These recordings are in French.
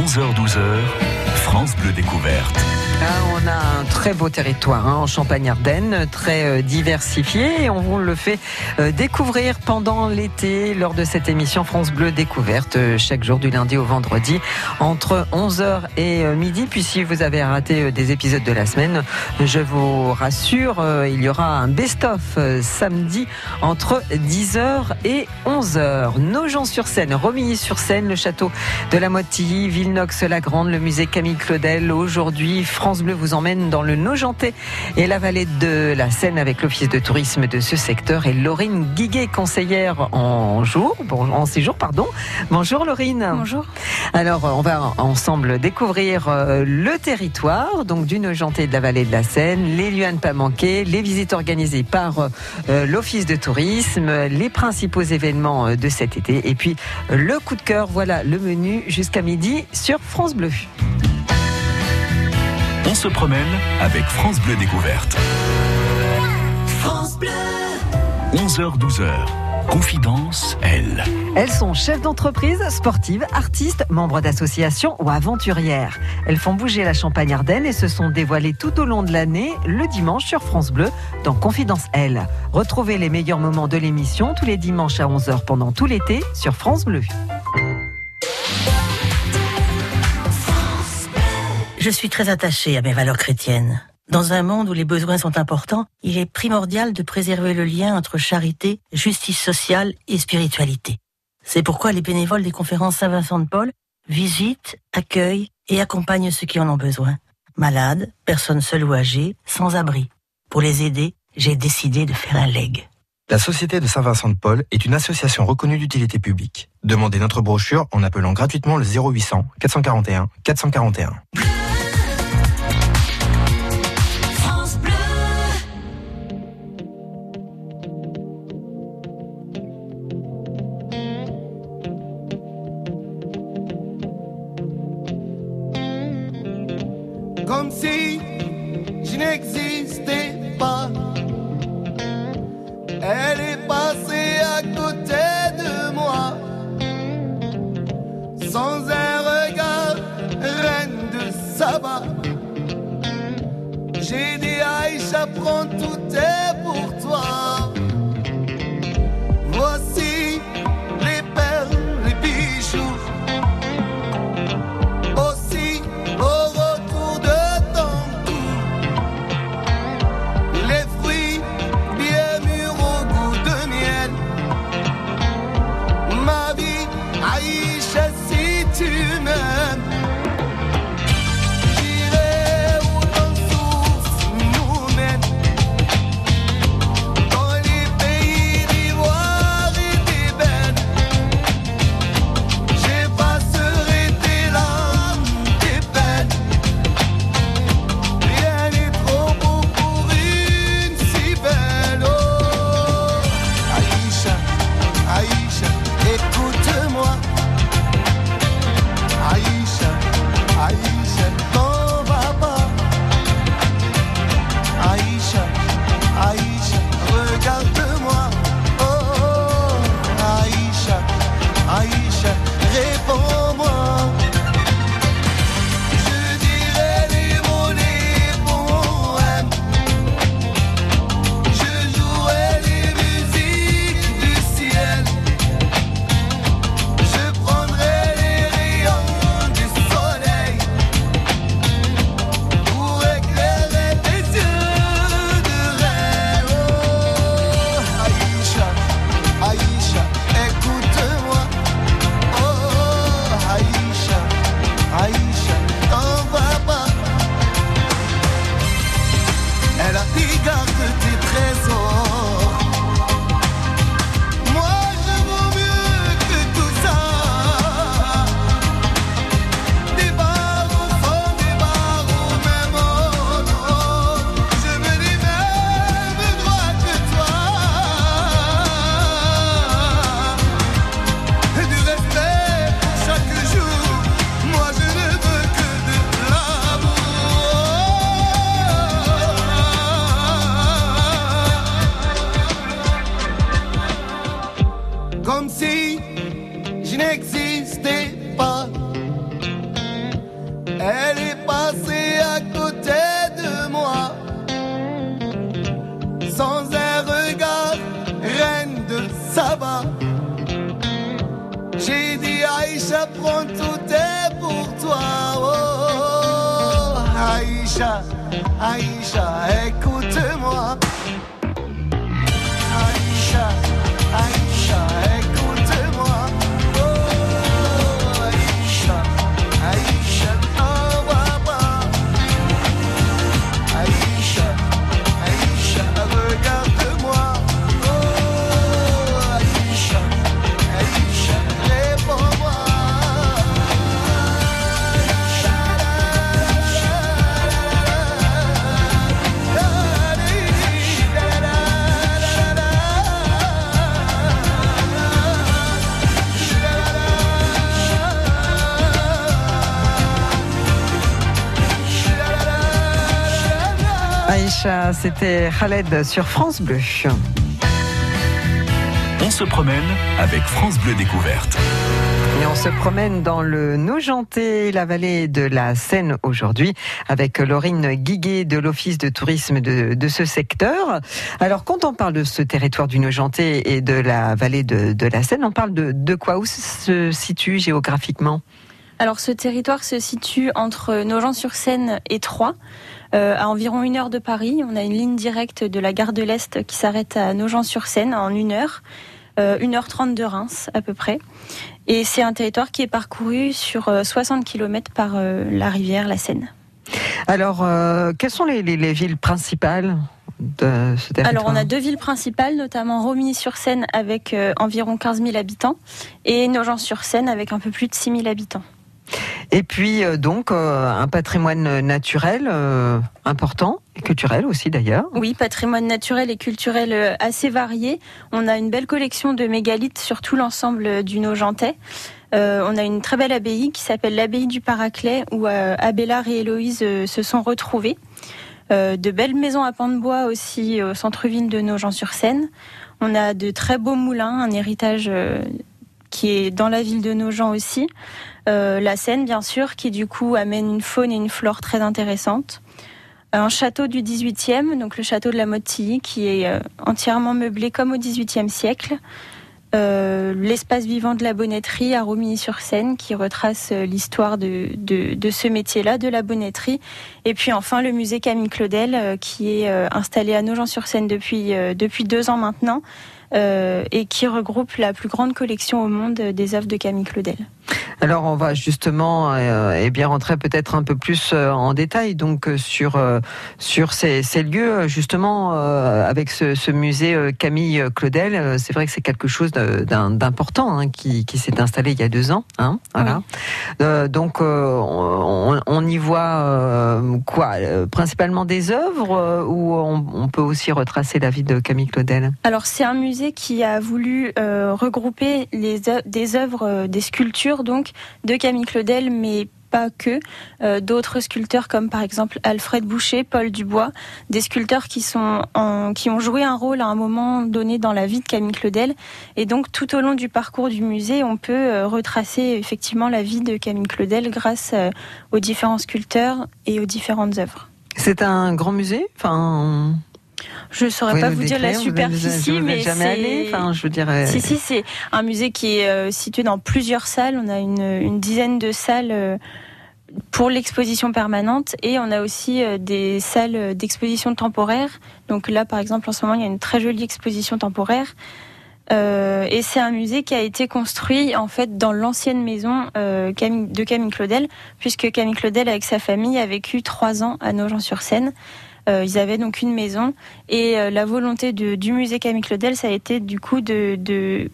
11h-12h, France Bleu Découverte. Ah, on a un très beau territoire hein, en Champagne-Ardenne, très euh, diversifié et on vous le fait euh, découvrir pendant l'été lors de cette émission France Bleu Découverte euh, chaque jour du lundi au vendredi entre 11h et midi. Puis si vous avez raté des épisodes de la semaine, je vous rassure, il y aura un best-of samedi entre 10h et 11h. Nogent-sur-Seine, Romilly-sur-Seine, le château de la Motilly, Villenox-la-Grande, le musée Camille Claudel. Aujourd'hui, France Bleu vous emmène dans le Nogentais et la vallée de la Seine avec l'office de tourisme de ce secteur et Laurine Guiguet, conseillère en jour, bon, en séjour, pardon. Bonjour Laurine. Bonjour. Alors, on va ensemble découvrir euh, le territoire, donc du Nogentais de la vallée de la Seine, les lieux à ne pas manquer, les visites organisées par euh, l'office de tourisme, les principaux événements euh, de cet été et puis le coup de cœur. Voilà le menu jusqu'à midi sur France Bleu. On se promène avec France Bleu Découverte. France Bleu. 11h-12h. Confidence, elle. Elles sont chefs d'entreprise, sportives, artistes, membres d'associations ou aventurières. Elles font bouger la Champagne Ardenne et se sont dévoilées tout au long de l'année, le dimanche sur France Bleu, dans Confidence Elle. Retrouvez les meilleurs moments de l'émission tous les dimanches à 11h pendant tout l'été sur France Bleu. Je suis très attachée à mes valeurs chrétiennes. Dans un monde où les besoins sont importants, il est primordial de préserver le lien entre charité, justice sociale et spiritualité. C'est pourquoi les bénévoles des conférences Saint-Vincent de Paul visitent, accueillent et accompagnent ceux qui en ont besoin. Malades, personnes seules ou âgées, sans abri. Pour les aider, j'ai décidé de faire un leg. La Société de Saint-Vincent de Paul est une association reconnue d'utilité publique. Demandez notre brochure en appelant gratuitement le 0800 441 441. J'ai dit Aïcha, prends tout est pour toi. J'ai dit Aïcha, prends tout est pour toi. Oh, Aïcha, Aïcha, écoute-moi. C'était Khaled sur France Bleu. On se promène avec France Bleu Découverte. Et on se promène dans le Nogent-et la vallée de la Seine aujourd'hui avec Laurine Guiguet de l'Office de tourisme de, de, ce secteur. Alors quand on parle de ce territoire du Nogent-et et de la vallée de, de la Seine, on parle de, de quoi? Où se situe géographiquement? Alors ce territoire se situe entre Nogent-sur-Seine et Troyes. Euh, à environ une heure de Paris, on a une ligne directe de la gare de l'Est qui s'arrête à Nogent-sur-Seine en une heure. Euh, 1h30 de Reims à peu près. Et c'est un territoire qui est parcouru sur euh, 60 km par euh, la rivière, la Seine. Alors, euh, quelles sont les, les, les, villes principales de ce territoire? Alors, on a deux villes principales, notamment Romilly-sur-Seine avec euh, environ 15 000 habitants et Nogent-sur-Seine avec un peu plus de 6 000 habitants. Et puis euh, donc euh, un patrimoine naturel euh, important et culturel aussi d'ailleurs. Oui, patrimoine naturel et culturel assez varié. On a une belle collection de mégalithes sur tout l'ensemble du Nogentais. On a une très belle abbaye qui s'appelle l'abbaye du Paraclet où Abélard et Héloïse se sont retrouvés. de belles maisons à pans de bois aussi au centre-ville de Nogent-sur-Seine. On a de très beaux moulins, un héritage qui est dans la ville de Nogent aussi. Euh, la Seine, bien sûr, qui du coup amène une faune et une flore très intéressantes. Un château du 18e, donc le château de la Motte-Tilly, qui est euh, entièrement meublé comme au 18e siècle. Euh, L'espace vivant de la bonnetterie à Romilly-sur-Seine, qui retrace euh, l'histoire de, ce métier-là, de la bonnetterie. Et puis enfin le musée Camille Claudel, euh, qui est installé à Nogent-sur-Seine depuis, depuis deux ans maintenant. Euh, et qui regroupe la plus grande collection au monde des œuvres de Camille Claudel. Alors on va justement euh, eh bien rentrer peut-être un peu plus euh, en détail donc sur sur ces, ces, lieux justement avec ce, ce, musée Camille Claudel. C'est vrai que c'est quelque chose d'important hein, qui, qui s'est installé il y a deux ans. Hein, voilà. Oui. donc on, on, y voit quoi Principalement des œuvres ou on, on, peut aussi retracer la vie de Camille Claudel? Alors c'est un musée qui a voulu regrouper les des œuvres, des sculptures donc de Camille Claudel, mais pas que, euh, d'autres sculpteurs comme par exemple Alfred Boucher, Paul Dubois, des sculpteurs qui, sont qui ont joué un rôle à un moment donné dans la vie de Camille Claudel. Et donc tout au long du parcours du musée, on peut euh, retracer effectivement la vie de Camille Claudel grâce euh, aux différents sculpteurs et aux différentes œuvres. C'est un grand musée? Enfin... Je ne saurais pas vous dire la superficie, vous mais jamais allé. Enfin, je dirais. Si si, c'est un musée qui est euh, situé dans plusieurs salles. On a une, une dizaine de salles euh, pour l'exposition permanente et on a aussi euh, des salles d'exposition temporaire. Donc là, par exemple, en ce moment, il y a une très jolie exposition temporaire. Euh, et c'est un musée qui a été construit en fait dans l'ancienne maison euh, de Camille Claudel, puisque Camille Claudel avec sa famille a vécu trois ans à Nogent-sur-Seine. Euh, ils avaient donc une maison et euh, la volonté de, du musée Camille Claudel, ça a été du coup de,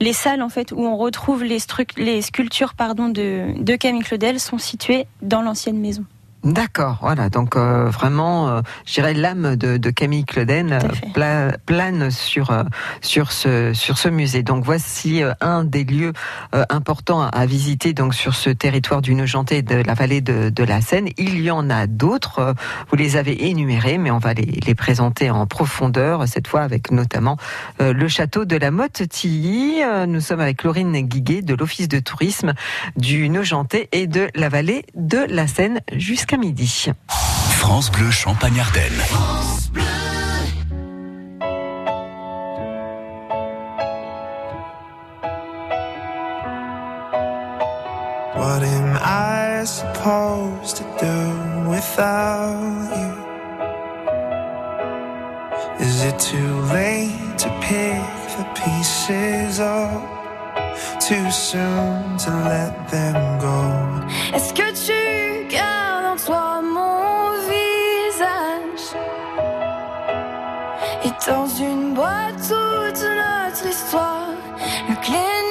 les salles en fait où on retrouve les, les sculptures pardon de, de Camille Claudel sont situées dans l'ancienne maison. D'accord, voilà. Donc euh, vraiment, euh, je dirais l'âme de, de Camille Claudel euh, pla- plane sur euh, sur ce sur ce musée. Donc voici euh, un des lieux importants à, à visiter donc sur ce territoire du Nogent et de la vallée de, de la Seine. Il y en a d'autres. Vous les avez énumérés, mais on va les, les présenter en profondeur cette fois avec notamment le château de la Motte-Tilly. Euh, Nous sommes avec Laurine Guiguet de l'Office de tourisme du Nogentais et de la vallée de la Seine jusqu'à midi. France Bleu Champagne-Ardenne. What am I supposed to do without you? Is it too late to pick the pieces up? Too soon to let them go? Est-ce que tu dans une boîte toute notre histoire Le clé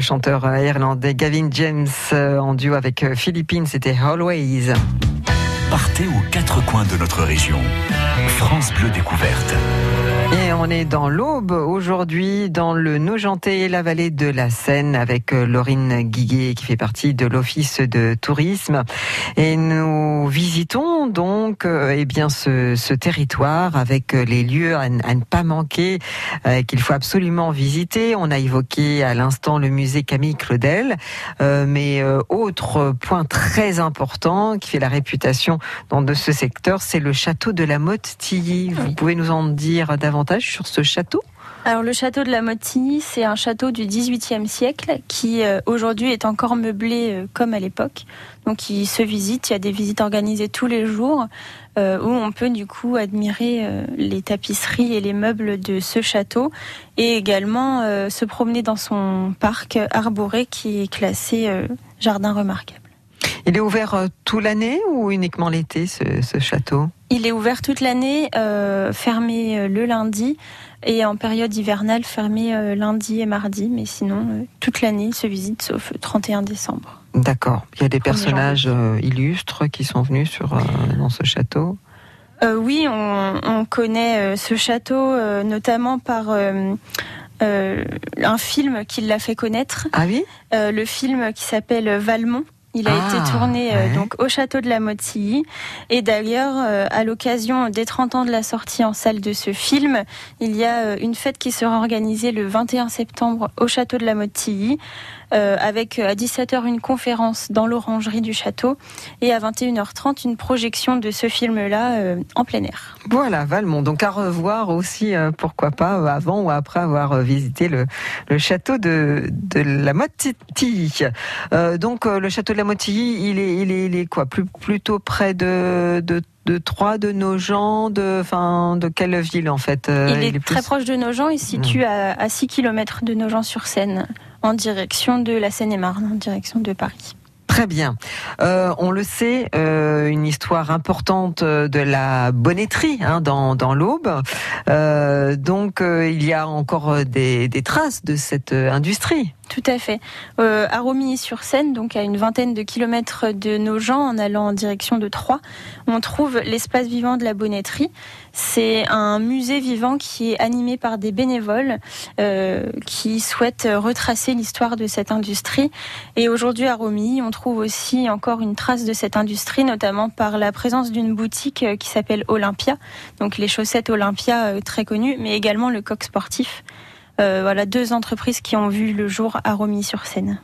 Le chanteur irlandais Gavin James euh, en duo avec euh, Philippines, c'était Always. Partez aux quatre coins de notre région. France Bleu Découverte. Et on est dans l'Aube aujourd'hui, dans le Nogentais et la vallée de la Seine, avec euh, Laurine Guiguet qui fait partie de l'Office de tourisme. Et nous visitons donc euh, eh bien ce, territoire avec euh, les lieux à, ne pas manquer, qu'il faut absolument visiter. On a évoqué à l'instant le musée Camille Claudel, mais autre point très important qui fait la réputation dans de ce secteur, c'est le château de la Motte-Tilly. Vous pouvez nous en dire davantage sur ce château Alors le château de la Motilly, c'est un château du XVIIIe siècle qui euh, aujourd'hui est encore meublé euh, comme à l'époque. Donc il se visite, il y a des visites organisées tous les jours euh, où on peut du coup admirer euh, les tapisseries et les meubles de ce château et également euh, se promener dans son parc arboré qui est classé euh, jardin remarquable. Il est ouvert euh, toute l'année ou uniquement l'été, ce, ce château? Il est ouvert toute l'année, euh, fermé euh, le lundi et en période hivernale fermé euh, lundi et mardi, mais sinon euh, toute l'année il se visite sauf le 31 décembre. D'accord. Il y a des personnages illustres qui sont venus sur, dans ce château? Oui, on, on connaît ce château notamment par un film qui l'a fait connaître, Ah oui? Le film qui s'appelle Valmont. Il a Ah, été tourné euh, ouais. donc au château de la Motilly et d'ailleurs euh, à l'occasion des 30 ans de la sortie en salle de ce film, il y a euh, une fête qui sera organisée le 21 septembre au château de la Motilly avec euh, à 17h une conférence dans l'orangerie du château et à 21h30 une projection de ce film-là euh, en plein air. Voilà, Valmont. Donc à revoir aussi, euh, pourquoi pas, euh, avant ou après avoir euh, visité le, le château de, de la Motilly. Euh, donc euh, le château de la Motilly, il est, il est, il est quoi? Plus, Plutôt près de, de, de Troyes, de Nogent, de, enfin, de quelle ville en fait Euh, il est, plus- très proche de Nogent, il se situe à, à 6 km de Nogent-sur-Seine en direction de la Seine-et-Marne, en direction de Paris. Très bien. Euh, on le sait, euh, une histoire importante euh, de la bonnetterie hein, dans, l'Aube. Donc il y a encore des, traces de cette industrie. Tout à fait. Euh, à Romilly-sur-Seine, donc à une vingtaine de kilomètres de Nogent, en allant en direction de Troyes, on trouve l'espace vivant de la bonnetterie. C'est un musée vivant qui est animé par des bénévoles euh, qui souhaitent retracer l'histoire de cette industrie. Et aujourd'hui à Romilly, on trouve aussi encore une trace de cette industrie, notamment par la présence d'une boutique euh, qui s'appelle Olympia, donc les chaussettes Olympia euh, très connues, mais également le coq sportif. Euh, voilà deux entreprises qui ont vu le jour à Romilly-sur-Seine.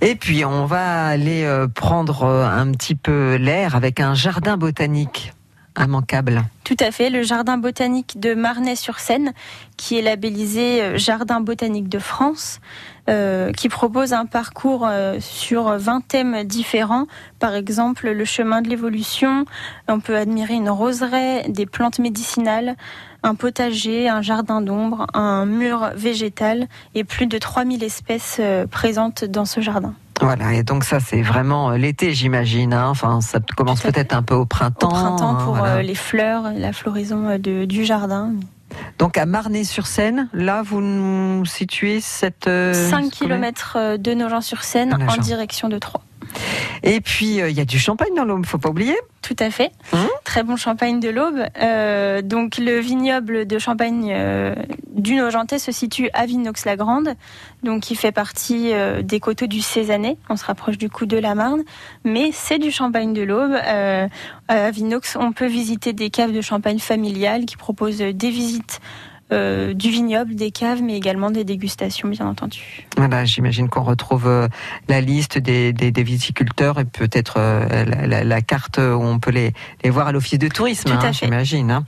Et puis on va aller euh, prendre euh, un petit peu l'air avec un jardin botanique immanquable. Tout à fait, le jardin botanique de Marnay-sur-Seine, qui est labellisé Jardin botanique de France, euh, qui propose un parcours sur 20 thèmes différents. Par exemple, le chemin de l'évolution, on peut admirer une roseraie, des plantes médicinales, un potager, un jardin d'ombre, un mur végétal et plus de 3000 espèces euh, présentes dans ce jardin. Voilà, et donc ça c'est vraiment euh, l'été j'imagine. hein. Enfin, ça commence peut-être un peu au printemps. Au printemps hein, pour voilà. euh, les fleurs, la floraison de- du jardin. Donc à Marnay-sur-Seine, là vous nous situez cette... euh, 5 ce combien km de Nogent-sur-Seine Nogent. en direction de Troyes. Et puis euh, il y a du champagne dans l'Aube, faut pas oublier. Tout à fait. Hum. Très bon champagne de l'Aube. Euh, donc le vignoble de champagne euh, du Nogentais se situe à Vinox-la-Grande, donc il fait partie euh, des coteaux du Cézanais. On se rapproche du coup de la Marne, mais c'est du champagne de l'Aube. Euh, à Vinox, on peut visiter des caves de champagne familiales qui proposent des visites. Euh, du vignoble, des caves, mais également des dégustations, bien entendu. Voilà, j'imagine qu'on retrouve euh, la liste des, des, des viticulteurs et peut-être euh, la, la- la carte où on peut les, les voir à l'office de tourisme, hein, j'imagine. hein.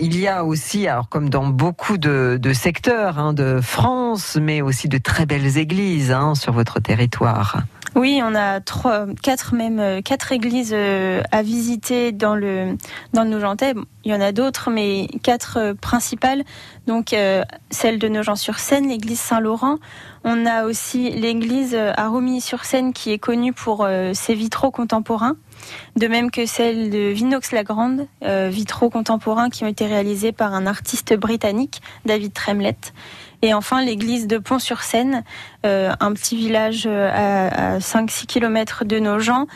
Il y a aussi, alors comme dans beaucoup de, de secteurs hein, de France, mais aussi de très belles églises sur votre territoire. Oui, on a trois, quatre même euh, quatre églises euh, à visiter dans le dans le Nogentais. Il y en a d'autres, mais quatre euh, principales. Donc celle de Nogent-sur-Seine, l'église Saint-Laurent. On a aussi l'église à Romilly-sur-Seine qui est connue pour ses vitraux contemporains. De même que celle de Vinox-la-Grande, vitraux contemporains qui ont été réalisés par un artiste britannique, David Tremlett. Et enfin l'église de Pont-sur-Seine, euh, un petit village euh, à, à 5-6 km de Nogent,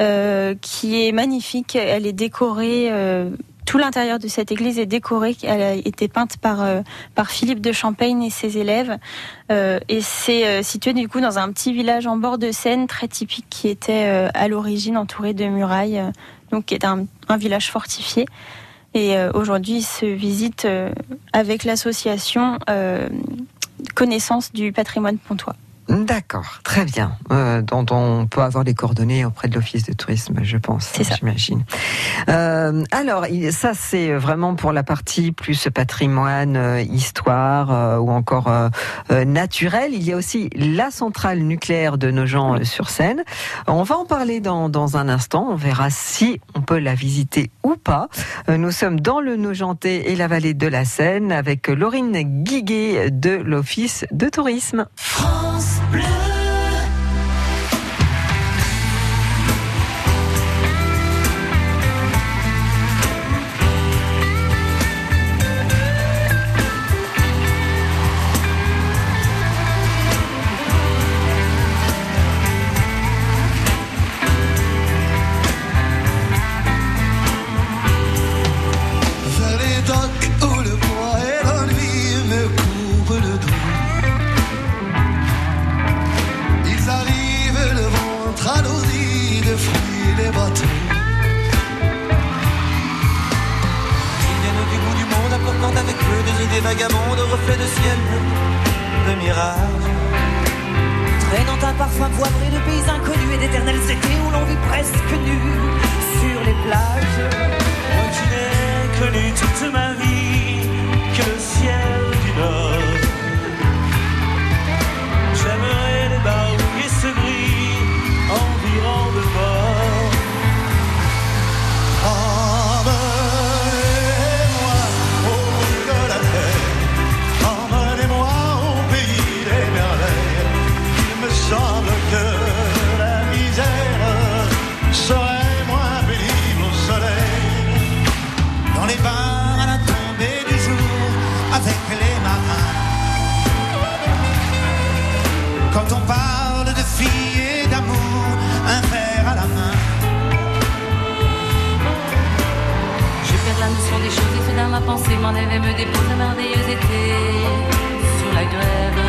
euh, qui est magnifique. Elle est décorée, euh, tout l'intérieur de cette église est décoré. Elle a été peinte par, par Philippe de Champagne et ses élèves. Et c'est situé du coup dans un petit village en bord de Seine, très typique, qui était à l'origine entouré de murailles, donc qui est un village fortifié. Et euh, aujourd'hui, il se visite euh, avec l'association euh, Connaissance du patrimoine pontois. D'accord, très bien. Euh, dont on peut avoir les coordonnées auprès de l'office de tourisme, je pense. C'est ça. J'imagine. Euh, alors, ça c'est vraiment pour la partie plus patrimoine, euh, histoire euh, ou encore euh, euh, naturel. Il y a aussi la centrale nucléaire de Nogent-sur-Seine. On va en parler dans, dans un instant. On verra si on peut la visiter ou pas. Euh, Nous sommes dans le Nogentais et la vallée de la Seine avec Laurine Guiguet de l'office de tourisme. France Bleu. Vagabond de ciel, de mirages. Traînant un parfum poivré de pays inconnus et d'éternels étés où l'on vit presque nu sur les plages. Moi qui n'ai connu toute ma vie ma pensée m'en avait me dépose merveilleux été sur la grève.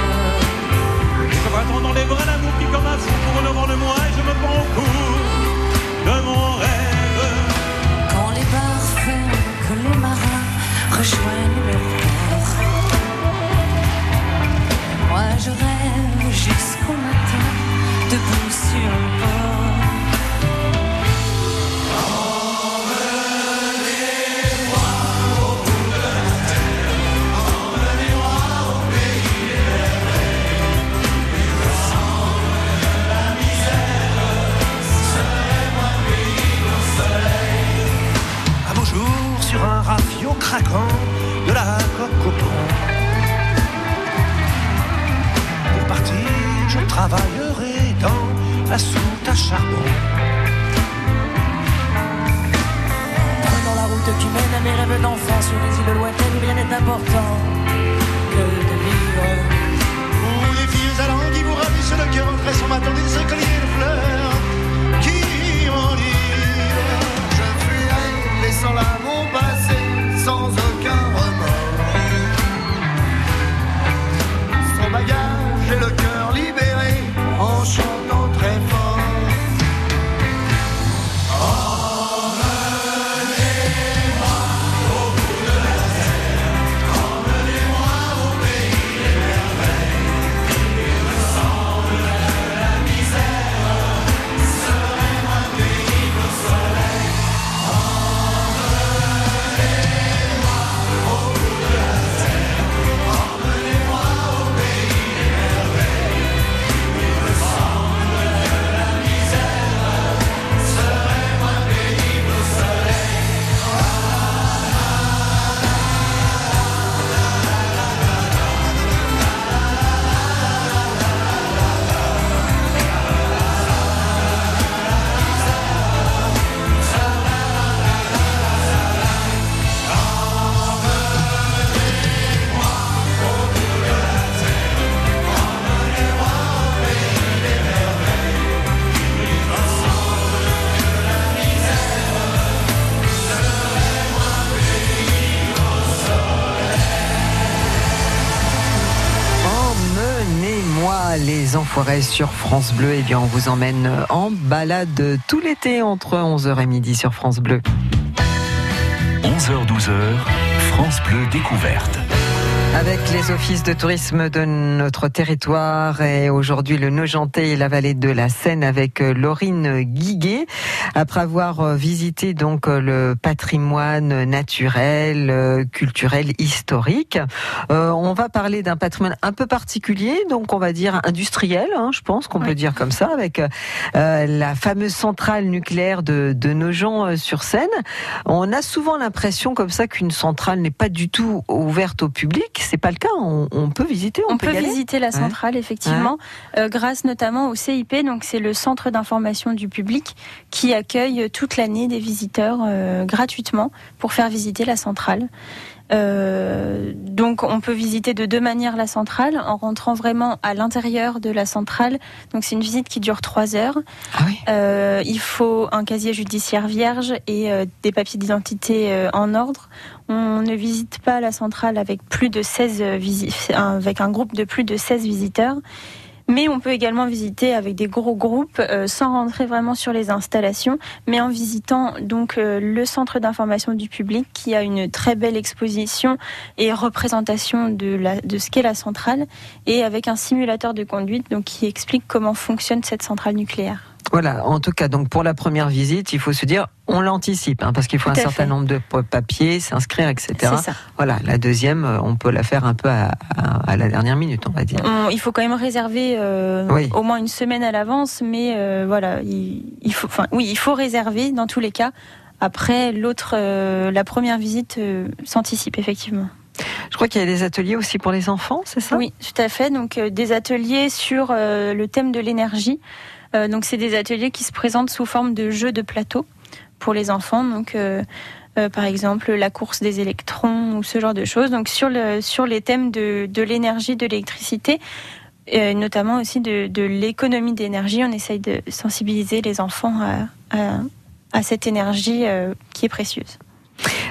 Sur France Bleu. Eh bien, on vous emmène en balade tout l'été entre 11h et midi sur France Bleu. 11h-12h, France Bleu découverte. Avec les offices de tourisme de notre territoire et aujourd'hui le Nogentais et la vallée de la Seine avec euh, Laurine Guiguet. Après avoir euh, visité donc euh, le patrimoine naturel, culturel, historique, euh, on va parler d'un patrimoine un peu particulier, donc on va dire industriel, hein, je pense qu'on peut dire comme ça, avec euh, la fameuse centrale nucléaire de, de Nogent-sur-Seine. On a souvent l'impression comme ça qu'une centrale n'est pas du tout ouverte au public. C'est pas le cas. On, on peut visiter, on, On peut, visiter la Ouais. centrale, effectivement, euh, grâce notamment au CIP, donc c'est le centre d'information du public qui accueille toute l'année des visiteurs euh, gratuitement pour faire visiter la centrale. Euh, donc on peut visiter de deux manières la centrale, en rentrant vraiment à l'intérieur de la centrale. Donc c'est une visite qui dure trois heures. Ah Euh, il faut un casier judiciaire vierge et euh, des papiers d'identité en ordre. On ne visite pas la centrale avec plus de 16 visi- avec un groupe de plus de 16 visiteurs. Mais on peut également visiter avec des gros groupes euh, sans rentrer vraiment sur les installations, mais en visitant donc euh, le centre d'information du public qui a une très belle exposition et représentation de, la, de ce qu'est la centrale et avec un simulateur de conduite donc qui explique comment fonctionne cette centrale nucléaire. Voilà, en tout cas, donc pour la première visite, il faut se dire, on l'anticipe, hein, parce qu'il faut Tout un certain fait. nombre de pa- papiers, s'inscrire, etc. Ça. Voilà, la deuxième, euh, on peut la faire un peu à, à- à la dernière minute, on va dire. On- il faut quand même réserver euh, Oui. au moins une semaine à l'avance, mais euh, voilà, il, il faut, enfin, oui, il faut réserver dans tous les cas. Après, l'autre, euh, la première visite s'anticipe effectivement. Je crois qu'il y a des ateliers aussi pour les enfants, c'est ça? Oui, tout à fait. Donc euh, des ateliers sur euh, le thème de l'énergie. Euh, donc c'est des ateliers qui se présentent sous forme de jeux de plateau pour les enfants. Donc euh, euh, par exemple la course des électrons ou ce genre de choses. Donc sur le sur les thèmes de, l'énergie, de l'électricité. euh, notamment aussi de, l'économie d'énergie, on essaye de sensibiliser les enfants à, cette énergie qui est précieuse.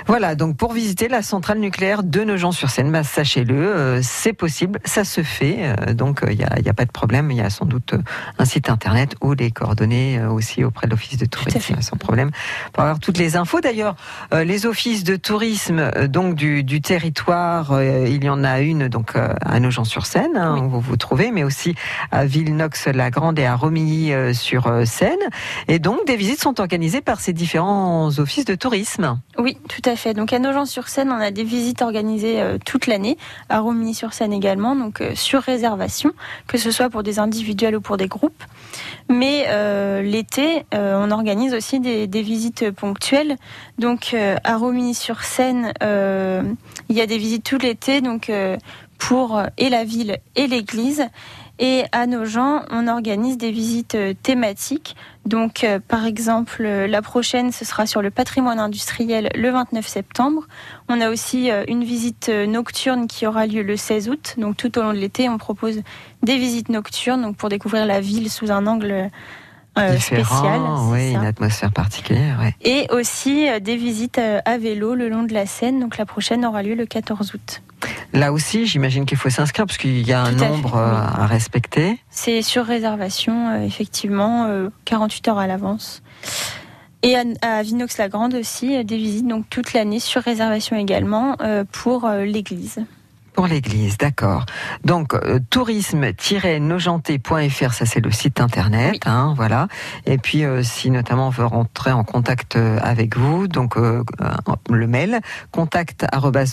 Voilà, donc pour visiter la centrale nucléaire de Nogent-sur-Seine, bah, sachez-le, euh, c'est possible, ça se fait, euh, donc il n'y a, y a pas de problème, il y a sans doute euh, un site internet ou les coordonnées euh, aussi auprès de l'office de tourisme, sans problème, pour avoir toutes les infos. D'ailleurs, euh, les offices de tourisme euh, donc du, du territoire, euh, il y en a une donc euh, à Nogent-sur-Seine, hein, où vous vous trouvez, mais aussi à Villenox-la-Grande et à Romilly-sur-Seine, et donc des visites sont organisées par ces différents offices de tourisme. Oui, tout à fait. Donc à Nogent-sur-Seine, on a des visites organisées euh, toute l'année, à Romilly-sur-Seine également, donc euh, sur réservation, que ce soit pour des individuels ou pour des groupes. Mais euh, l'été, on organise aussi des, des visites ponctuelles. Donc à Romilly-sur-Seine, il y a des visites tout l'été, donc pour et la ville et l'église. Et à Nogent, on organise des visites euh, thématiques. Donc, euh, par exemple, euh, la prochaine, ce sera sur le patrimoine industriel le 29 septembre. On a aussi une visite nocturne qui aura lieu le 16 août. Donc, tout au long de l'été, on propose des visites nocturnes donc pour découvrir la ville sous un angle euh, Différent, spécial. c'est oui, une atmosphère particulière. ouais. Et aussi euh, des visites euh, à vélo le long de la Seine. Donc, la prochaine aura lieu le 14 août. Là aussi, j'imagine qu'il faut s'inscrire parce qu'il y a un Tout à fait, nombre euh, à respecter. C'est sur réservation, effectivement, euh, 48 heures à l'avance. Et à, à Vinox-la-Grande aussi, des visites donc toute l'année sur réservation également pour l'église. Pour l'église, d'accord. Donc euh, tourisme-nogenté.fr, ça c'est le site internet, hein, voilà. Et puis euh, si notamment on veut rentrer en contact euh, avec vous, donc euh, le mail contact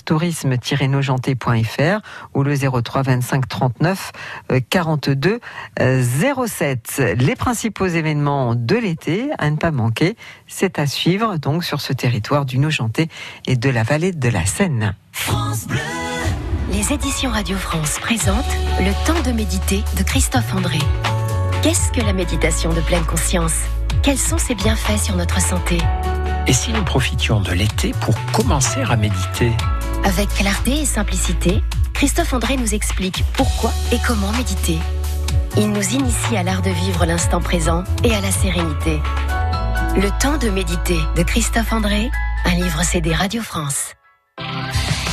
tourisme-nogenté.fr ou le 03 25 39 euh, 42 euh, 07. Les principaux événements de l'été à ne pas manquer, c'est à suivre donc sur ce territoire du Nogenté et de la vallée de la Seine. France Bleu. Les éditions Radio France présentent Le temps de méditer de Christophe André. Qu'est-ce que la méditation de pleine conscience? Quels sont ses bienfaits sur notre santé? Et si nous profitions de l'été pour commencer à méditer? Avec clarté et simplicité, Christophe André nous explique pourquoi et comment méditer. Il nous initie à l'art de vivre l'instant présent et à la sérénité. Le temps de méditer de Christophe André, un livre CD Radio France. France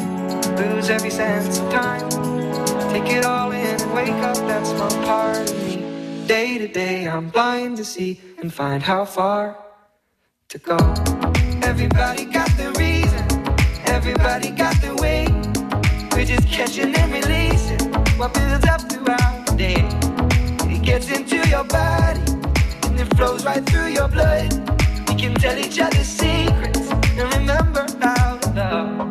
lose every sense of time. Take it all in and wake up that's my part of me. Day to day, I'm blind to see and find how far to go. Everybody got their reason, everybody got their way. We're just catching and releasing what builds up throughout the day. It gets into your body and it flows right through your blood. We can tell each other secrets and remember how to love.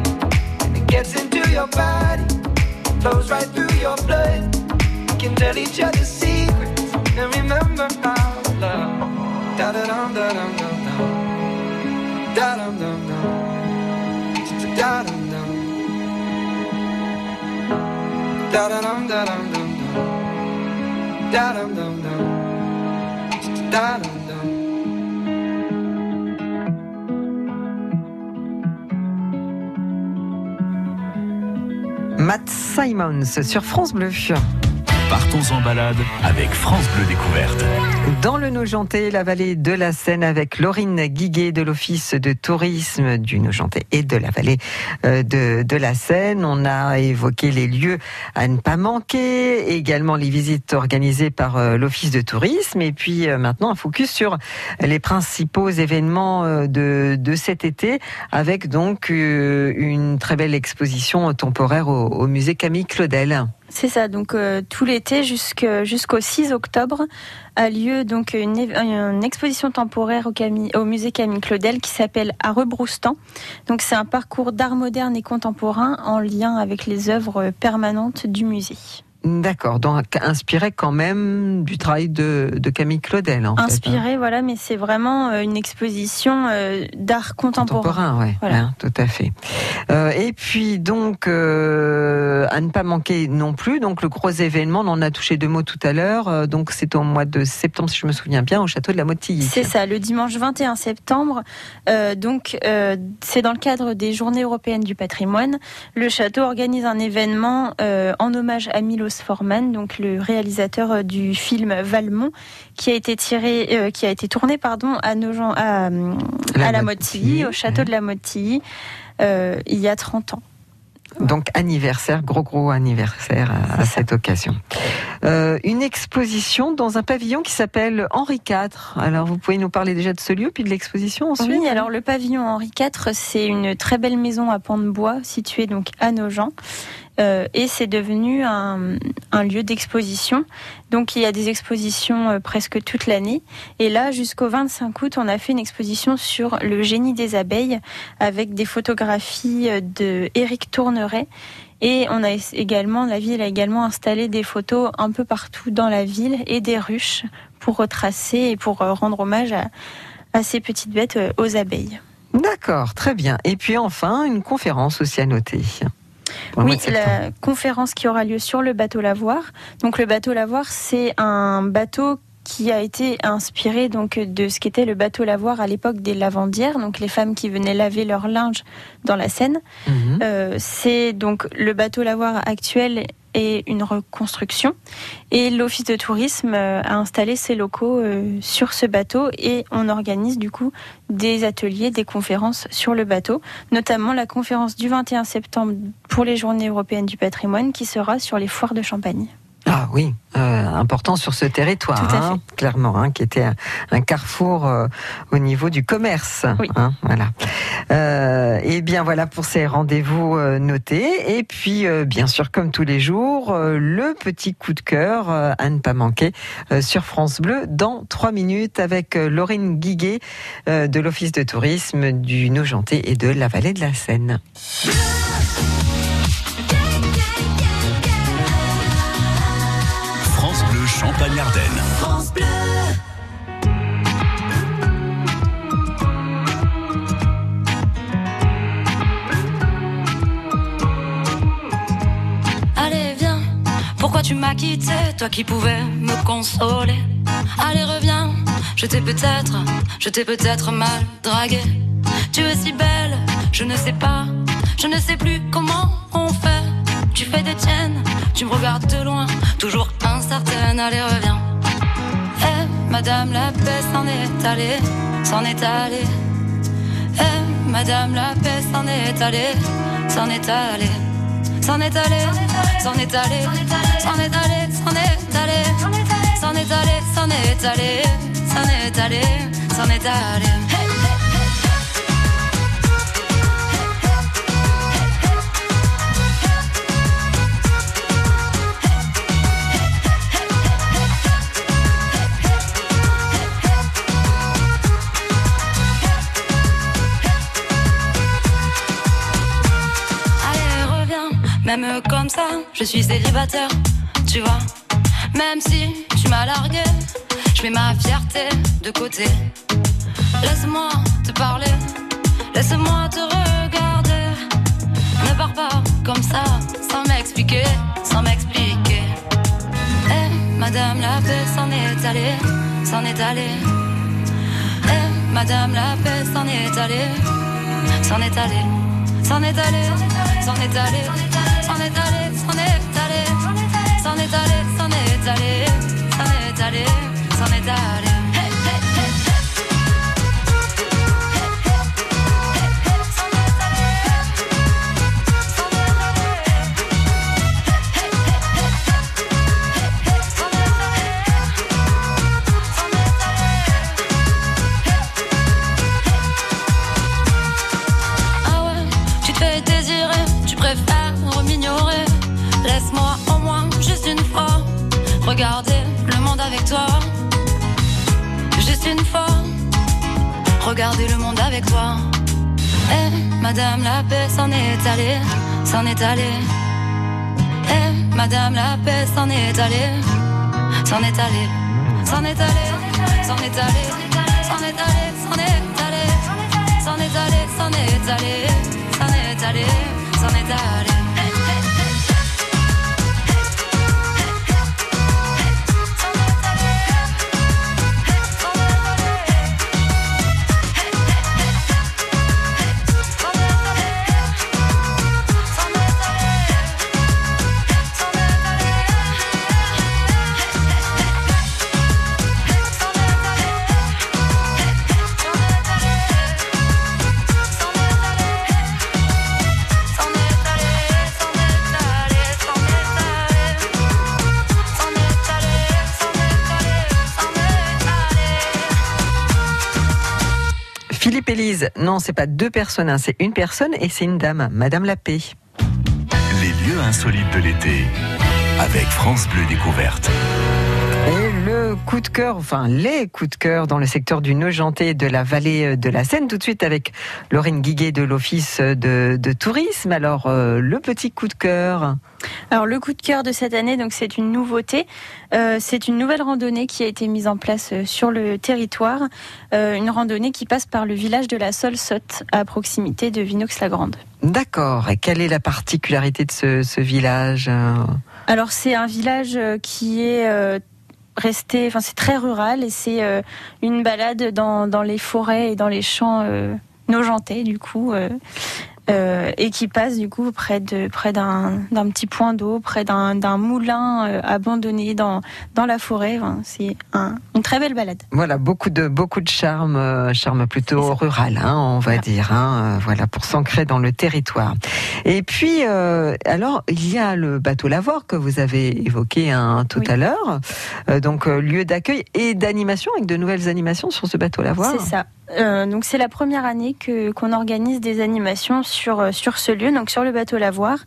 Gets into your body, flows right through your blood. We can tell each other secrets and remember our love. Da da dum da dum dum dum. Da dum dum dum. Da dum dum. Da da dum da dum dum dum. Da dum dum dum. Da dum. Matt Simons sur France Bleu. Partons en balade avec France Bleu Découverte. Dans le Nogentais, la vallée de la Seine, avec Laurine Guiguet de l'Office de tourisme du Nogentais et de la vallée euh, de, de la Seine. On a évoqué les lieux à ne pas manquer, également les visites organisées par euh, l'Office de tourisme. Et puis euh, maintenant, un focus sur les principaux événements de, de cet été, avec donc une très belle exposition temporaire au, au musée Camille Claudel. C'est ça, donc euh, tout l'été jusqu'au 6 octobre a lieu donc une, une exposition temporaire au, Camille- au musée Camille Claudel qui s'appelle À Rebroustan. Donc c'est un parcours d'art moderne et contemporain en lien avec les œuvres permanentes du musée. D'accord, donc inspiré quand même du travail de, de Camille Claudel. En fait, hein. Inspiré, voilà, mais c'est vraiment euh, une exposition euh, d'art contemporain. Contemporain, ouais, Voilà. hein, tout à fait. Euh, et puis donc euh, à ne pas manquer non plus. Donc le gros événement, on en a touché deux mots tout à l'heure. donc c'est au mois de septembre, si je me souviens bien, au château de la Motilly. C'est ça, le dimanche 21 septembre. Euh, donc, c'est dans le cadre des Journées européennes du patrimoine. Le château organise un événement en hommage à Milos Forman, donc le réalisateur euh, du film Valmont, qui a été tiré, euh, qui a été tourné, pardon, à Nogent, à, euh, La la Motilly, au château de la Motilly, euh, il y a 30 ans. Donc anniversaire, gros gros anniversaire à, à cette occasion. Euh, une exposition dans un pavillon qui s'appelle Henri IV. Alors vous pouvez nous parler déjà de ce lieu puis de l'exposition ensuite. Oui, alors le pavillon Henri IV, c'est une très belle maison à pans de bois située donc à Nogent. Euh, et c'est devenu un, lieu d'exposition. Donc il y a des expositions euh, presque toute l'année. Et là, jusqu'au 25 août, on a fait une exposition sur le génie des abeilles avec des photographies euh, de Éric Tourneret. Et on a également, la ville a également installé des photos un peu partout dans la ville et des ruches pour retracer et pour rendre hommage à, à ces petites bêtes, aux abeilles. D'accord, très bien. Et puis enfin, une conférence aussi à noter. Oui, septembre. la conférence qui aura lieu sur le bateau Lavoir. Donc le bateau Lavoir, c'est un bateau qui a été inspiré donc de ce qu'était le bateau lavoir à l'époque des lavandières, donc les femmes qui venaient laver leur linge dans la Seine. Mhm. Euh, c'est donc le bateau lavoir actuel est une reconstruction et l'office de tourisme euh, a installé ses locaux euh, sur ce bateau et on organise du coup des ateliers, des conférences sur le bateau, notamment la conférence du 21 septembre pour les Journées européennes du patrimoine qui sera sur les foires de Champagne. Ah oui, euh, important sur ce territoire, hein, clairement, hein, qui était un, un carrefour euh, au niveau du commerce. hein, voilà. Euh, et bien voilà pour ces rendez-vous notés. Et puis, bien sûr, comme tous les jours, le petit coup de cœur à ne pas manquer sur France Bleu dans trois minutes avec Laurine Guiguet de l'Office de tourisme du Nogenté et de la Vallée de la Seine. Tu m'as quitté, toi qui pouvais me consoler Allez, reviens, je t'ai peut-être, je t'ai peut-être mal dragué. Tu es si belle, je ne sais pas, je ne sais plus comment on fait. Tu fais des tiennes, tu me regardes de loin, toujours incertaine. Allez, reviens. Eh, madame la paix s'en est allée, s'en est allée. Eh, madame la paix s'en est allée, s'en est allée. S'en est allé, s'en est allé, s'en est allé, s'en est allé, s'en est allé, s'en est allé, s'en est allé, s'en est allé. Même comme ça, je suis célibataire, tu vois. Même si tu m'as largué, je mets ma fierté de côté. Laisse-moi te parler, laisse-moi te regarder. Ne pars pas comme ça, sans m'expliquer, sans m'expliquer. Eh, madame la paix s'en est allée, s'en est allée. Eh, madame la paix s'en est allée, s'en est allée. S'en est allé, s'en est allé, s'en est allé, s'en est allé, s'en est allé, s'en est allé, s'en est allé, s'en est allé. Madame la paix s'en est allée, s'en est allée. Eh, Madame la paix s'en est allée, s'en est allée, s'en est allée, s'en est allée, s'en est allée, s'en est allée, s'en est allée, s'en est allée, s'en est allée. Élise, non, c'est pas deux personnes, hein, c'est une personne et c'est une dame, Madame la paix. Les lieux insolites de l'été. Avec France Bleu Découverte. Coup de cœur, enfin les coups de cœur dans le secteur du et de la vallée de la Seine, tout de suite avec Lorraine Guiguet de l'Office de, de tourisme. Alors, euh, le petit coup de cœur. Alors le coup de cœur de cette année, donc c'est une nouveauté. Euh, c'est une nouvelle randonnée qui a été mise en place euh, sur le territoire. Euh, une randonnée qui passe par le village de la Solsotte, à proximité de Vinox-la-Grande. D'accord. Et quelle est la particularité de ce, ce village euh? Alors c'est un village euh, qui est euh, enfin c'est très rural et c'est euh, une balade dans, les forêts et dans les champs euh, du coup. Euh. et qui passe du coup près de près d'un petit point d'eau, près d'un moulin euh, abandonné dans dans la forêt. Enfin, c'est un- une très belle balade. Voilà, beaucoup de beaucoup de charme, euh, charme plutôt rural, hein, on va dire. Hein, voilà, pour s'ancrer dans le territoire. Et puis, alors, il y a le bateau Lavoir que vous avez évoqué hein, tout à l'heure. Donc, lieu d'accueil et d'animation avec de nouvelles animations sur ce bateau Lavoir. C'est ça. Euh, donc c'est la première année qu'on organise des animations sur euh, sur ce lieu, donc sur le bateau Lavoir.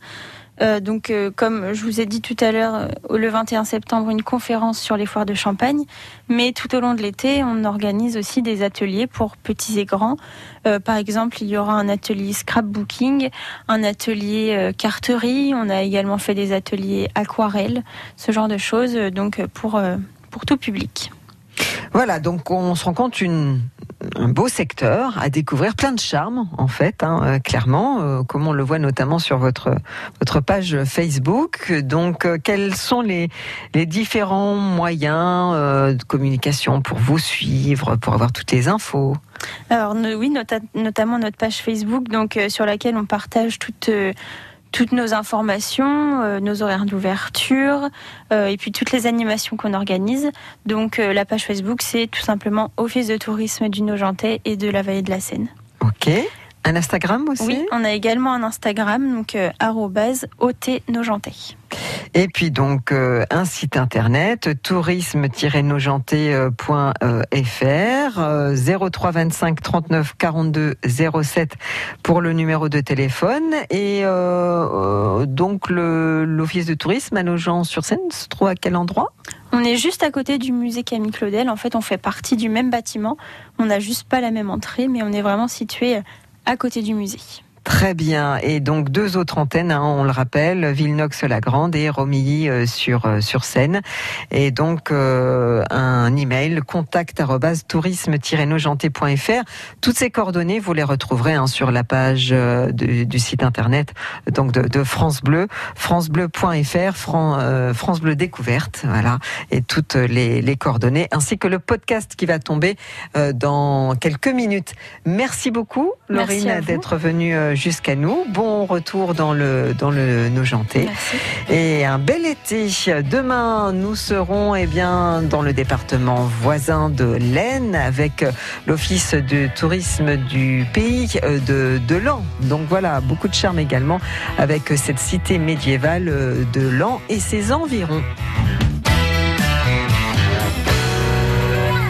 Euh, donc comme je vous ai dit tout à l'heure, le 21 septembre, une conférence sur les foires de Champagne. Mais tout au long de l'été, on organise aussi des ateliers pour petits et grands. Par exemple, il y aura un atelier scrapbooking, un atelier carterie. On a également fait des ateliers aquarelle, ce genre de choses. Donc pour pour tout public. Voilà, donc on se rend compte une, un beau secteur à découvrir, plein de charme en fait, hein, euh, clairement, euh, comme on le voit notamment sur votre votre page Facebook. Donc, euh, quels sont les les différents moyens de communication pour vous suivre, pour avoir toutes les infos? Alors oui, nota- notamment notre page Facebook, donc sur laquelle on partage toutes toutes nos informations, euh, nos horaires d'ouverture, euh, et puis toutes les animations qu'on organise. Donc euh, la page Facebook, c'est tout simplement Office de tourisme du Nogentais et de la Vallée de la Seine. Ok. Un Instagram aussi Oui, on a également un Instagram, donc euh, arrobase. Et puis donc euh, un site internet tourisme-nogentais.fr euh, 03 25 39 42 07 pour le numéro de téléphone et euh, donc l'office de tourisme à Nogent-sur-Seine se trouve à quel endroit? On est juste à côté du musée Camille Claudel. En fait, on fait partie du même bâtiment. On n'a juste pas la même entrée, mais on est vraiment situé à côté du musée. Très bien. Et donc deux autres antennes, hein, on le rappelle, Villenox-la-Grande et Romilly euh, sur euh, sur Seine. Et donc euh, un email contact tourisme-nogentais.fr. Toutes ces coordonnées, vous les retrouverez hein, sur la page euh, du, du site internet donc de, de France Bleu, francebleu.fr, Fran- euh, France Bleu découverte, voilà, et toutes les, les coordonnées ainsi que le podcast qui va tomber euh, dans quelques minutes. Merci beaucoup, Laurine, d'être venue euh, jusqu'à nous. Bon retour dans le dans le Nogentais. Et un bel été. Demain, nous serons eh bien, dans le département voisin de l'Aisne avec l'Office de tourisme du pays euh, de, de Lan. Donc voilà, beaucoup de charme également avec cette cité médiévale euh, de Lan et ses environs.